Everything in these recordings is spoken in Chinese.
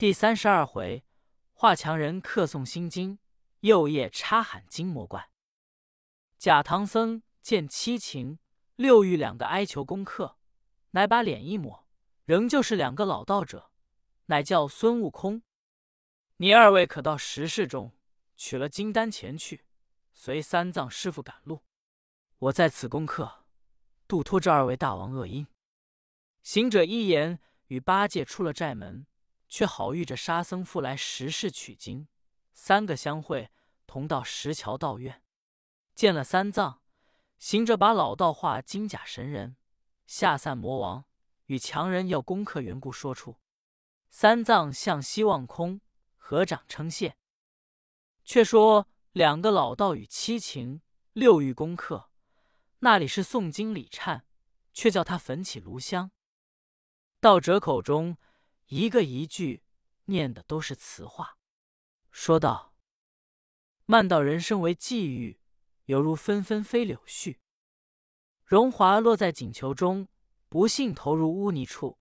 第三十二回，华强人客诵心经，又夜插喊金魔怪。假唐僧见七情六欲两个哀求功课，乃把脸一抹，仍旧是两个老道者，乃叫孙悟空：“你二位可到石室中取了金丹前去，随三藏师傅赶路。我在此功课，度脱这二位大王恶因。”行者一言，与八戒出了寨门。却好遇着沙僧复来石室取经，三个相会，同到石桥道院，见了三藏，行者把老道化金甲神人，下散魔王与强人要攻克缘故说出。三藏向西望空，合掌称谢。却说两个老道与七情六欲攻克，那里是诵经礼忏，却叫他焚起炉香。道者口中。一个一句念的都是词话，说道：“慢道人生为际遇，犹如纷纷飞柳絮；荣华落在锦球中，不幸投入污泥处。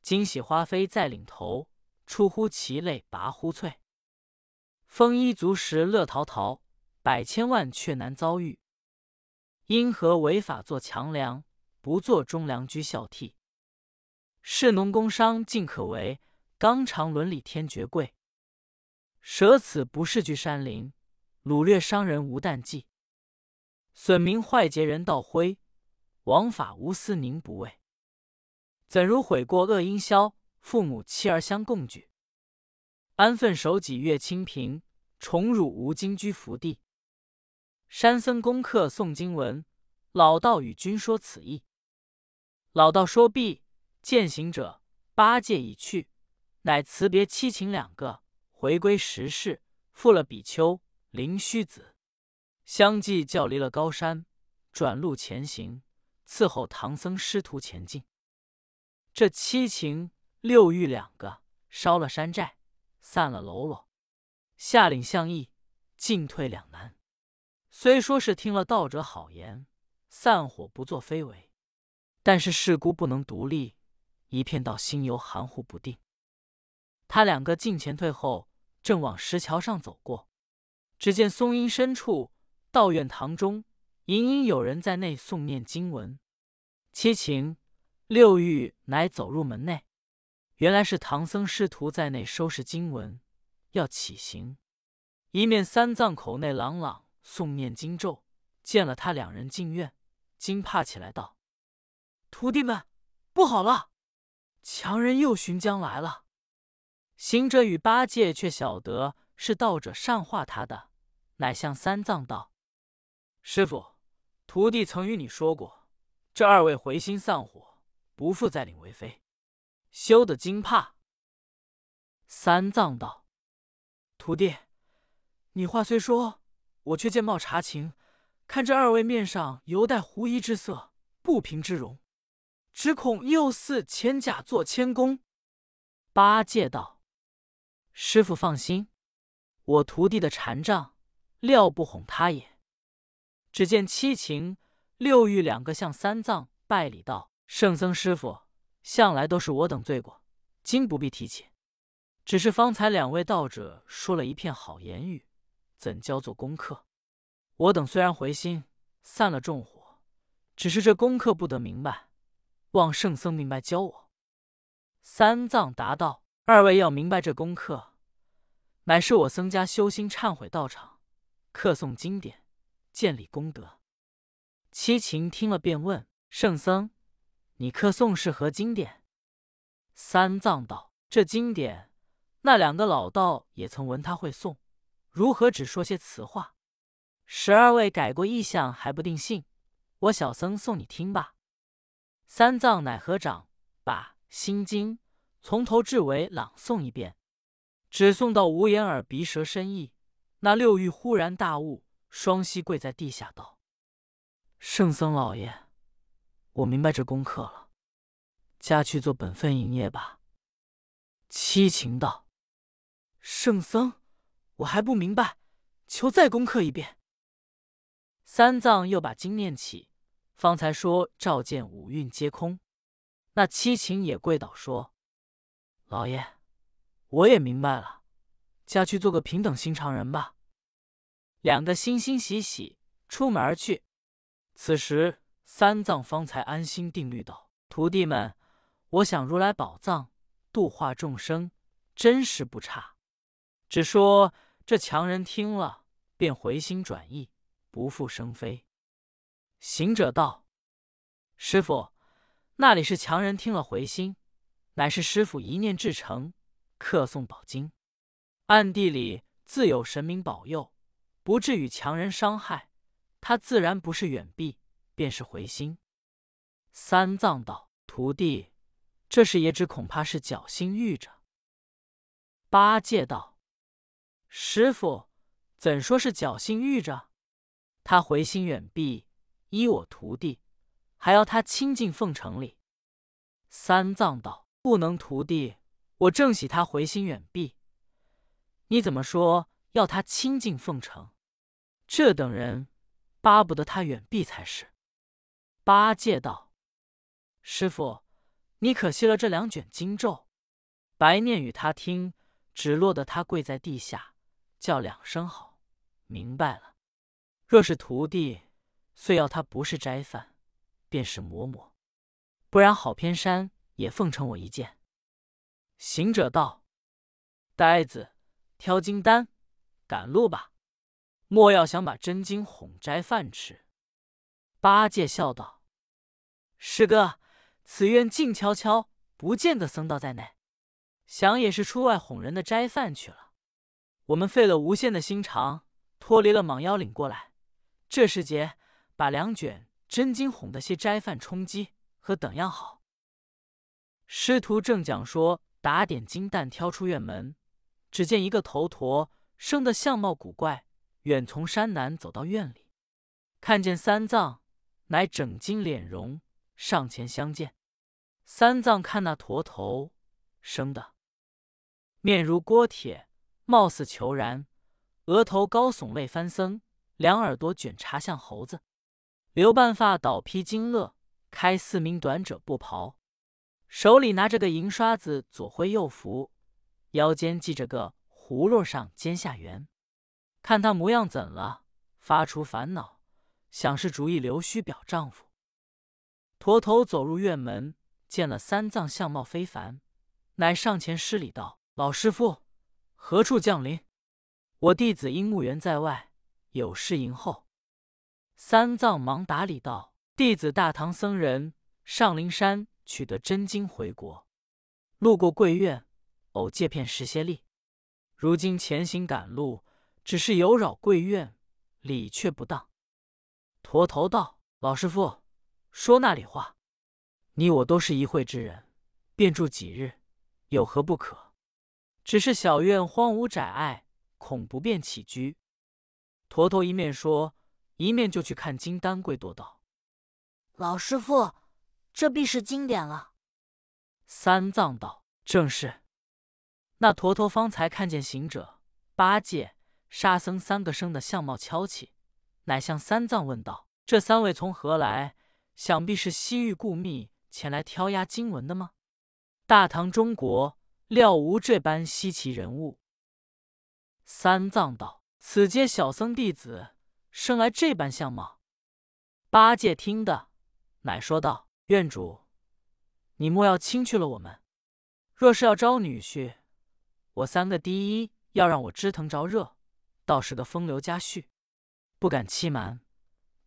惊喜花飞在岭头，出乎其类拔乎翠。丰衣足食乐陶陶，百千万却难遭遇。因何违法做强梁，不做忠良居孝悌？”士农工商尽可为，纲常伦理天绝贵。舍此不是居山林，掳掠商人无淡季。损民坏节人道灰，枉法无私宁不畏？怎如悔过恶因消？父母妻儿相共举，安分守己越清贫，宠辱无惊居福地。山僧功课诵经文，老道与君说此意。老道说毕。践行者八戒已去，乃辞别七情两个，回归石室，复了比丘、灵虚子，相继叫离了高山，转路前行，伺候唐僧师徒前进。这七情六欲两个烧了山寨，散了喽啰，下岭相议，进退两难。虽说是听了道者好言，散伙不作非为，但是事故不能独立。一片道心犹含糊不定。他两个进前退后，正往石桥上走过，只见松阴深处道院堂中，隐隐有人在内诵念经文。七情六欲乃走入门内，原来是唐僧师徒在内收拾经文，要起行。一面三藏口内朗朗诵念经咒，见了他两人进院，惊怕起来，道：“徒弟们，不好了！”强人又寻将来了。行者与八戒却晓得是道者善化他的，乃向三藏道：“师傅，徒弟曾与你说过，这二位回心散伙，不复再领为妃，休得惊怕。”三藏道：“徒弟，你话虽说，我却见貌查情，看这二位面上犹带狐疑之色，不平之容。”只恐又似前假作谦恭。八戒道：“师傅放心，我徒弟的禅杖，料不哄他也。”只见七情六欲两个向三藏拜礼道：“圣僧师傅，向来都是我等罪过，今不必提起。只是方才两位道者说了一片好言语，怎教做功课？我等虽然回心，散了众火，只是这功课不得明白。”望圣僧明白教我。三藏答道：“二位要明白这功课，乃是我僧家修心忏悔道场，课诵经典，建立功德。”七情听了便问：“圣僧，你课诵是何经典？”三藏道：“这经典，那两个老道也曾闻他会诵，如何只说些词话？十二位改过意向还不定性，我小僧送你听吧。”三藏乃合掌，把《心经》从头至尾朗诵一遍，只诵到无眼耳鼻舌身意，那六欲忽然大悟，双膝跪在地下道：“圣僧老爷，我明白这功课了，家去做本分营业吧。”七情道：“圣僧，我还不明白，求再功课一遍。”三藏又把经念起。方才说照见五蕴皆空，那七情也跪倒说：“老爷，我也明白了，家去做个平等心肠人吧。”两个欣欣喜喜出门而去。此时，三藏方才安心定律道：“徒弟们，我想如来宝藏度化众生，真是不差。只说这强人听了，便回心转意，不复生非。”行者道：“师傅，那里是强人听了回心，乃是师傅一念至诚，客诵宝经，暗地里自有神明保佑。”不至于强人伤害他，自然不是远避，便是回心。三藏道：“徒弟，这事也只恐怕是侥幸遇着。”八戒道：“师傅，怎说是侥幸遇着？他回心远避，依我徒弟，还要他亲近奉承里。”三藏道：“不能，徒弟，我正喜他回心远避。你怎么说要他亲近奉承？”这等人巴不得他远避才是。八戒道：“师傅，你可惜了这两卷经咒，白念与他听，只落得他跪在地下，叫两声好，明白了。若是徒弟，遂要他不是斋饭，便是馍馍，不然好偏山也奉承我一件。”行者道：“呆子，挑金丹，赶路吧。”莫要想把真经哄斋饭吃。八戒笑道：“师哥，此院静悄悄，不见得僧道在内，想也是出外哄人的斋饭去了。我们费了无限的心肠，脱离了蟒妖岭过来，这时节把两卷真经哄的些斋饭充饥，可等样好？”师徒正讲说，打点金蛋，挑出院门，只见一个头陀生的相貌古怪。远从山南走到院里，看见三藏，乃整金脸容，上前相见。三藏看那驼头生的，面如锅铁，貌似虬髯，额头高耸类翻僧，两耳朵卷茶像猴子，留半发倒披金勒，开四名短褶布袍，手里拿着个银刷子，左挥右扶，腰间系着个葫芦，上尖下圆。看他模样怎了？发出烦恼，想是主意留须表丈夫。驼头走入院门，见了三藏相貌非凡，乃上前施礼道：“老师傅，何处降临？我弟子因墓园在外，有事迎候。”三藏忙打礼道：“弟子大唐僧人上灵山取得真经回国，路过贵院，偶借片石歇力，如今前行赶路。”只是有扰贵院，礼却不当。驼头道：“老师傅，说那里话？你我都是一会之人，便住几日，有何不可？只是小院荒芜窄隘，恐不便起居。”驼头一面说，一面就去看金丹桂，多道：“老师傅，这必是经典了。”三藏道：“正是。”那坨坨方才看见行者、八戒。沙僧三个生的相貌俏气，乃向三藏问道：“这三位从何来？想必是西域故密前来挑压经文的吗？”大唐中国料无这般稀奇人物。三藏道：“此皆小僧弟子，生来这般相貌。”八戒听得，乃说道：“院主，你莫要轻去了我们。若是要招女婿，我三个第一要让我枝藤着热。”倒是个风流佳婿，不敢欺瞒。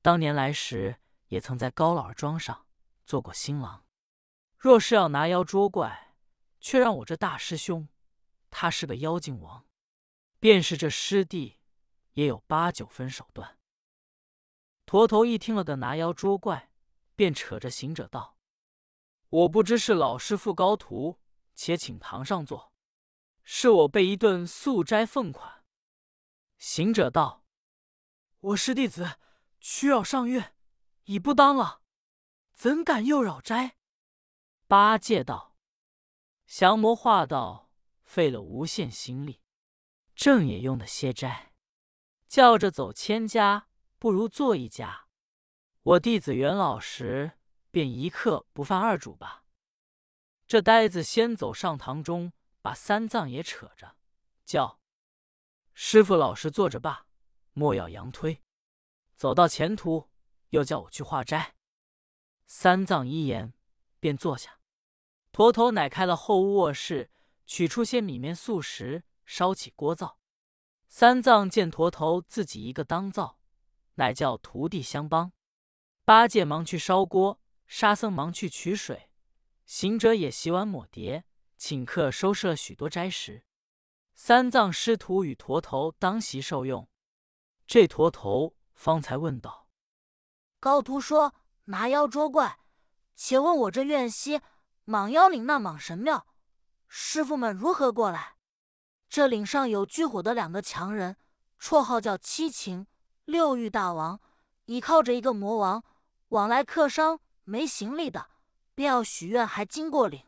当年来时，也曾在高老儿庄上做过新郎。若是要拿妖捉怪，却让我这大师兄，他是个妖精王，便是这师弟，也有八九分手段。驼头一听了个拿妖捉怪，便扯着行者道：“我不知是老师傅高徒，且请堂上坐。是我备一顿素斋奉款。”行者道：“我师弟子屈扰上月，已不当了，怎敢又扰斋？”八戒道：“降魔化道费了无限心力，正也用得些斋，叫着走千家，不如做一家。我弟子袁老实，便一刻不犯二主吧。”这呆子先走上堂中，把三藏也扯着，叫师傅老实坐着罢，莫要扬推。走到前途，又叫我去化斋。三藏一言，便坐下。驼头乃开了后屋卧室，取出些米面素食，烧起锅灶。三藏见驼头自己一个当灶，乃叫徒弟相帮。八戒忙去烧锅，沙僧忙去取水，行者也洗碗抹碟，请客收拾了许多斋食。三藏师徒与驼头当席受用。这驼头方才问道：“高徒说拿妖捉怪，且问我这院西蟒妖岭那蟒神庙，师傅们如何过来？”这岭上有聚火的两个强人，绰号叫七情六欲大王，倚靠着一个魔王，往来客商没行李的，便要许愿还经过岭。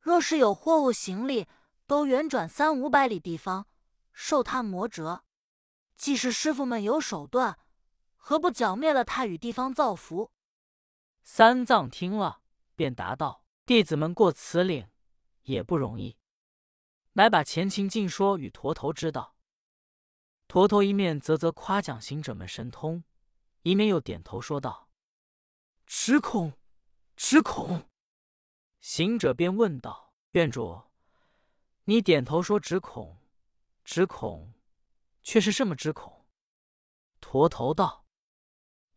若是有货物行李，都远转三五百里地方，受他魔折。既是师傅们有手段，何不剿灭了他，与地方造福？三藏听了，便答道：“弟子们过此岭也不容易。”来把前情尽说与驼头知道。驼头一面啧啧夸奖行者们神通，一面又点头说道：“只恐，只恐。”行者便问道：“院主，你点头说只恐，只恐，却是什么只恐？”驼头道：“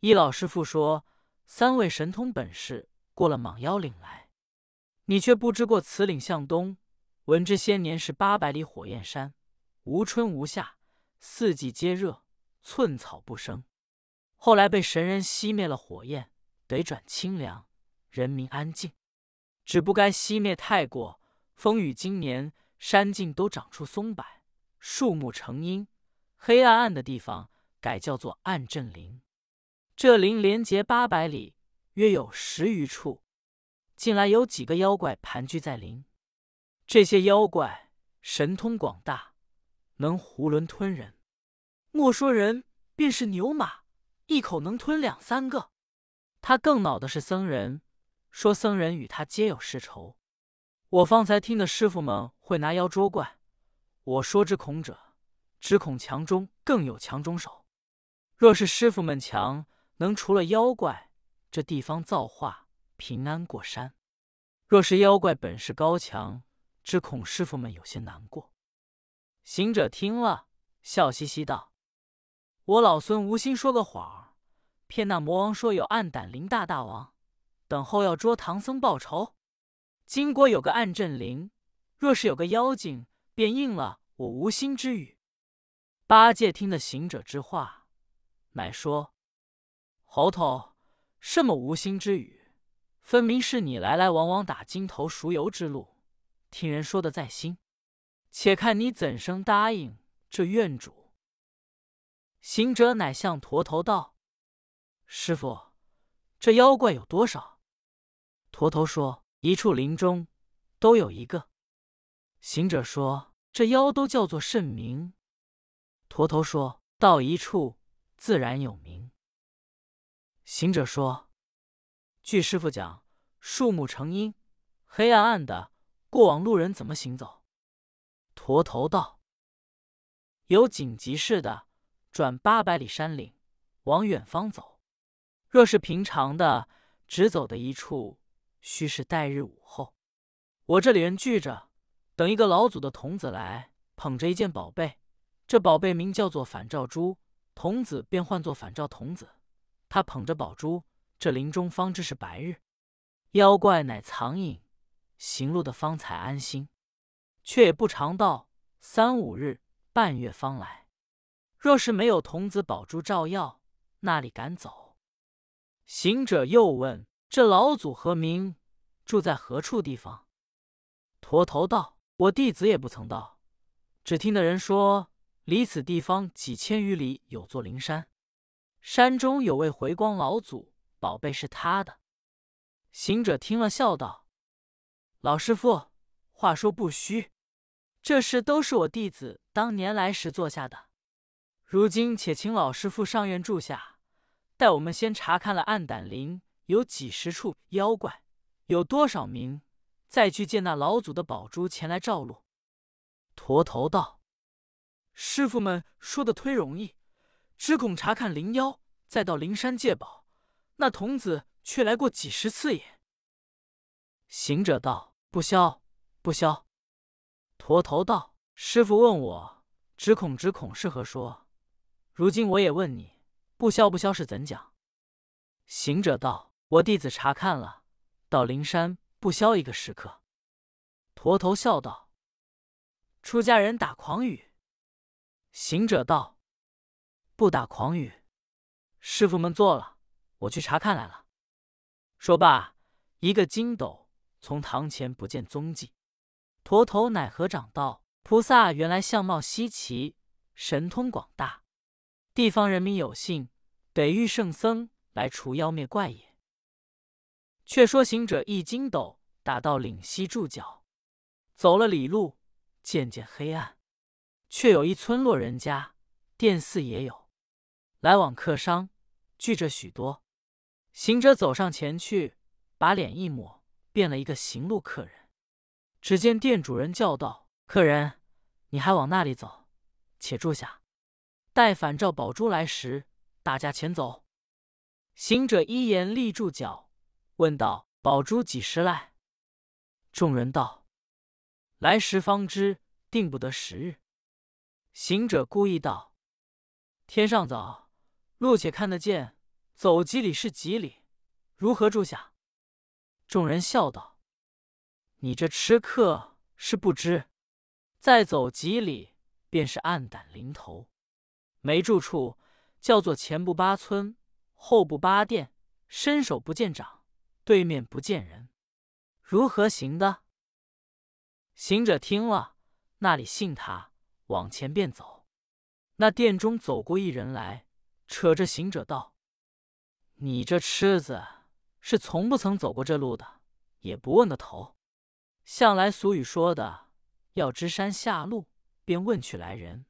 一老师傅说，三位神通本事过了蟒妖岭来，你却不知过此岭向东。”闻之先年是八百里火焰山，无春无夏，四季皆热，寸草不生。后来被神人熄灭了火焰，得转清凉，人民安静。只不该熄灭太过，风雨今年，山径都长出松柏，树木成荫，黑暗暗的地方改叫做暗阵林。这林连结八百里，约有十余处。近来有几个妖怪盘踞在林。这些妖怪神通广大，能囫囵吞人。莫说人，便是牛马，一口能吞两三个。他更恼的是僧人，说僧人与他皆有世仇。我方才听的师傅们会拿妖捉怪，我说之恐者，只恐强中更有强中手。若是师傅们强，能除了妖怪，这地方造化平安过山；若是妖怪本事高强，只恐师傅们有些难过。行者听了，笑嘻嘻道：“我老孙无心说个谎，骗那魔王说有暗胆林大大王，等候要捉唐僧报仇。金国有个暗阵灵，若是有个妖精，便应了我无心之语。”八戒听得行者之话，乃说：“猴头，什么无心之语？分明是你来来往往打金头赎油之路。”听人说的在心，且看你怎生答应这院主。行者乃向驼头道：“师傅，这妖怪有多少？”驼头说：“一处林中都有一个。”行者说：“这妖都叫做甚名？”驼头说：“到一处自然有名。”行者说：“据师傅讲，树木成荫，黑暗暗的。”过往路人怎么行走？驼头道：“有紧急事的，转八百里山岭，往远方走；若是平常的，只走的一处，须是待日午后。我这里人聚着，等一个老祖的童子来，捧着一件宝贝，这宝贝名叫做反照珠，童子便唤作反照童子。他捧着宝珠，这林中方知是白日，妖怪乃藏影。”行路的方才安心，却也不常到，三五日、半月方来。若是没有童子宝珠照耀，那里敢走？行者又问：“这老祖何名？住在何处地方？”驼头道：“我弟子也不曾到，只听的人说，离此地方几千余里有座灵山，山中有位回光老祖，宝贝是他的。”行者听了，笑道。老师傅，话说不虚，这事都是我弟子当年来时做下的。如今且请老师傅上院住下，待我们先查看了暗胆林有几十处妖怪，有多少名，再去见那老祖的宝珠前来照路。驼头道：“师傅们说的忒容易，只恐查看灵妖，再到灵山借宝。那童子却来过几十次也。”行者道：“不消，不消。”驼头道：“师傅问我，只恐只恐是何说？如今我也问你，不消不消是怎讲？”行者道：“我弟子查看了，到灵山不消一个时刻。”驼头笑道：“出家人打诳语。”行者道：“不打诳语，师傅们坐了，我去查看来了。”说罢，一个筋斗从堂前不见踪迹。驼头乃合掌道：“菩萨原来相貌稀奇，神通广大，地方人民有幸，得遇圣僧来除妖灭怪也。”却说行者一筋斗打到岭西住脚，走了里路，渐渐黑暗，却有一村落人家，店肆也有，来往客商聚着许多。行者走上前去，把脸一抹，变了一个行路客人。只见店主人叫道：“客人，你还往那里走？且住下，待反照宝珠来时，大家前走。”行者一言立住脚，问道：“宝珠几时来？”众人道：“来时方知，定不得时日。”行者故意道：“天上早，路且看得见，走几里是几里，如何住下？”众人笑道。你这吃客是不知，再走几里便是暗胆临头。没住处，叫做前不八村，后不八店，伸手不见掌，对面不见人，如何行的？行者听了，那里信他，往前便走。那店中走过一人来，扯着行者道：“你这痴子是从不曾走过这路的，也不问个头。”向来俗语说的，要知山下路，便问去来人；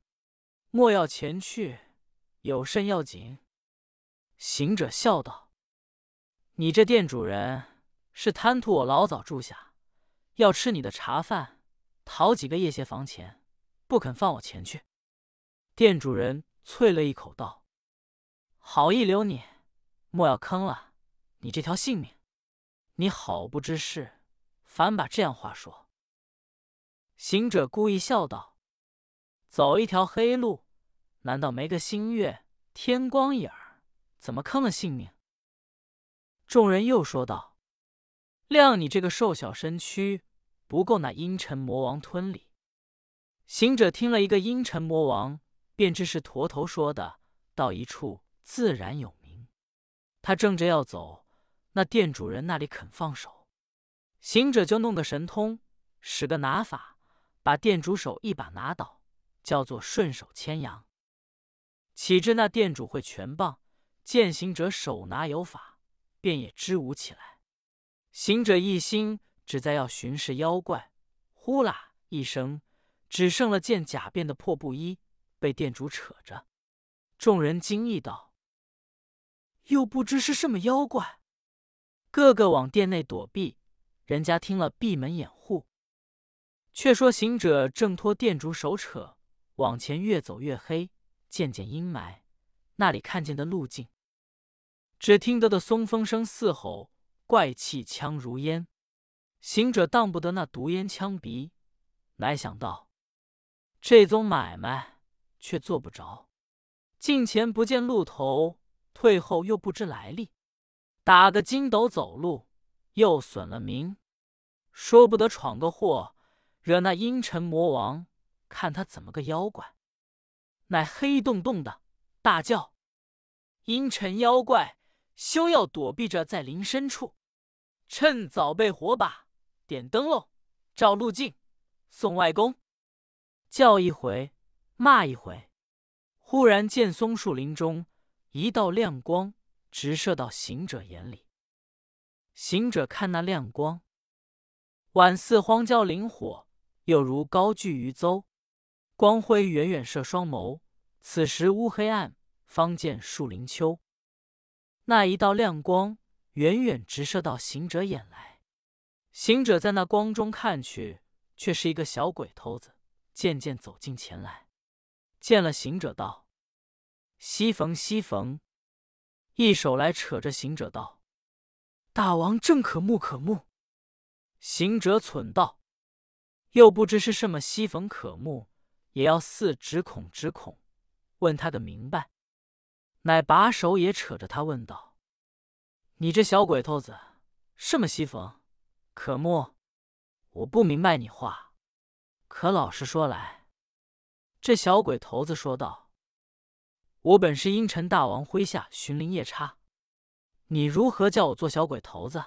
莫要前去，有甚要紧？行者笑道：“你这店主人是贪图我老早住下，要吃你的茶饭，讨几个夜歇房钱，不肯放我前去。”店主人啐了一口道：“好意留你，莫要坑了你这条性命。你好不知事。”反把这样话说。行者故意笑道：“走一条黑路，难道没个星月天光影儿？怎么坑了性命？”众人又说道：“谅你这个瘦小身躯，不够那阴沉魔王吞里。”行者听了一个阴沉魔王，便知是驼头说的。到一处，自然有名。他正着要走，那店主人那里肯放手。行者就弄个神通，使个拿法，把店主手一把拿倒，叫做顺手牵羊。岂知那店主会拳棒，见行者手拿有法，便也支吾起来。行者一心只在要巡视妖怪，呼啦一声，只剩了件假变的破布衣，被店主扯着。众人惊异道：“又不知是什么妖怪，个个往店内躲避。”人家听了，闭门掩护。却说行者正托店主手扯，往前越走越黑，渐渐阴霾。那里看见的路径，只听得的松风声四吼，怪气枪如烟。行者当不得那毒烟枪鼻，乃想到这宗买卖却做不着。进前不见路头，退后又不知来历，打个筋斗走路，又损了名。说不得闯个祸，惹那阴沉魔王看他怎么个妖怪，乃黑洞洞的大叫：“阴沉妖怪，休要躲避着在林深处，趁早备火把，点灯笼，照路径，送外公！”叫一回，骂一回。忽然见松树林中一道亮光直射到行者眼里，行者看那亮光。宛似荒郊灵火，又如高踞于邹。光辉远远射双眸。此时乌黑暗，方见树林秋。那一道亮光，远远直射到行者眼来。行者在那光中看去，却是一个小鬼头子，渐渐走近前来，见了行者，道：“西逢西逢。”一手来扯着行者道：“大王正可慕可慕。”行者忖道：“又不知是什么西逢可慕，也要似只恐只恐，问他的明白。”乃把手也扯着他问道：“你这小鬼头子，什么西逢可慕？我不明白你话，可老实说来。”这小鬼头子说道。我本是阴沉大王麾下巡灵夜叉，你如何叫我做小鬼头子？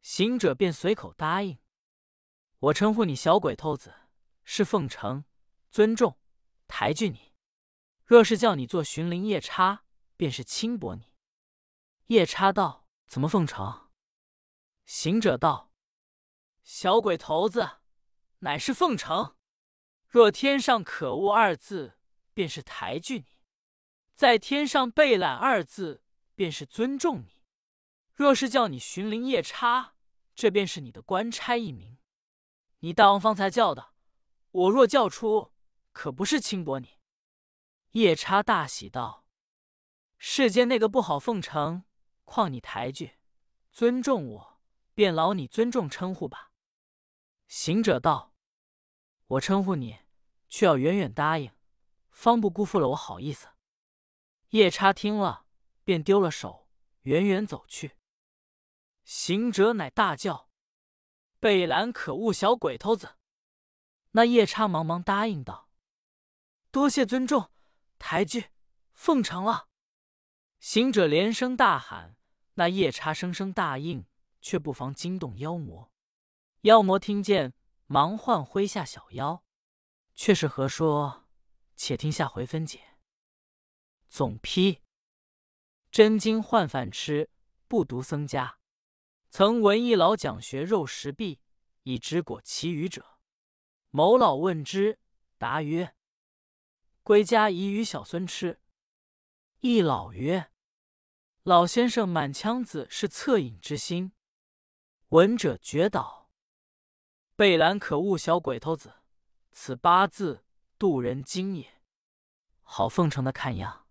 行者便随口答应。我称呼你小鬼头子，是奉承、尊重、抬举你；若是叫你做巡灵夜叉，便是轻薄你。夜叉道：“怎么奉承？”行者道：“小鬼头子，乃是奉承；若天上可恶二字，便是抬举你。”在天上被揽二字，便是尊重你；若是叫你寻灵夜叉，这便是你的官差一名。你大王方才叫的，我若叫出，可不是轻薄你。夜叉大喜道：“世间那个不好奉承，况你抬举尊重我，便劳你尊重称呼吧。”行者道：“我称呼你，却要远远答应，方不辜负了我好意思。”夜叉听了，便丢了手，远远走去。行者乃大叫：“贝兰可恶小鬼头子！”那夜叉忙忙答应道：“多谢尊重，抬举，奉承了。”行者连声大喊，那夜叉声声答应，却不妨惊动妖魔。妖魔听见，忙唤麾下小妖，却是何说？且听下回分解。总批：真经换饭吃，不读僧家。曾闻一老讲学肉食弊，以知果其余者。某老问之，答曰：“归家宜与小孙吃。”一老曰：“老先生满腔子是恻隐之心。”闻者绝倒。贝兰可恶小鬼头子，此八字渡人经也。好奉承的看样。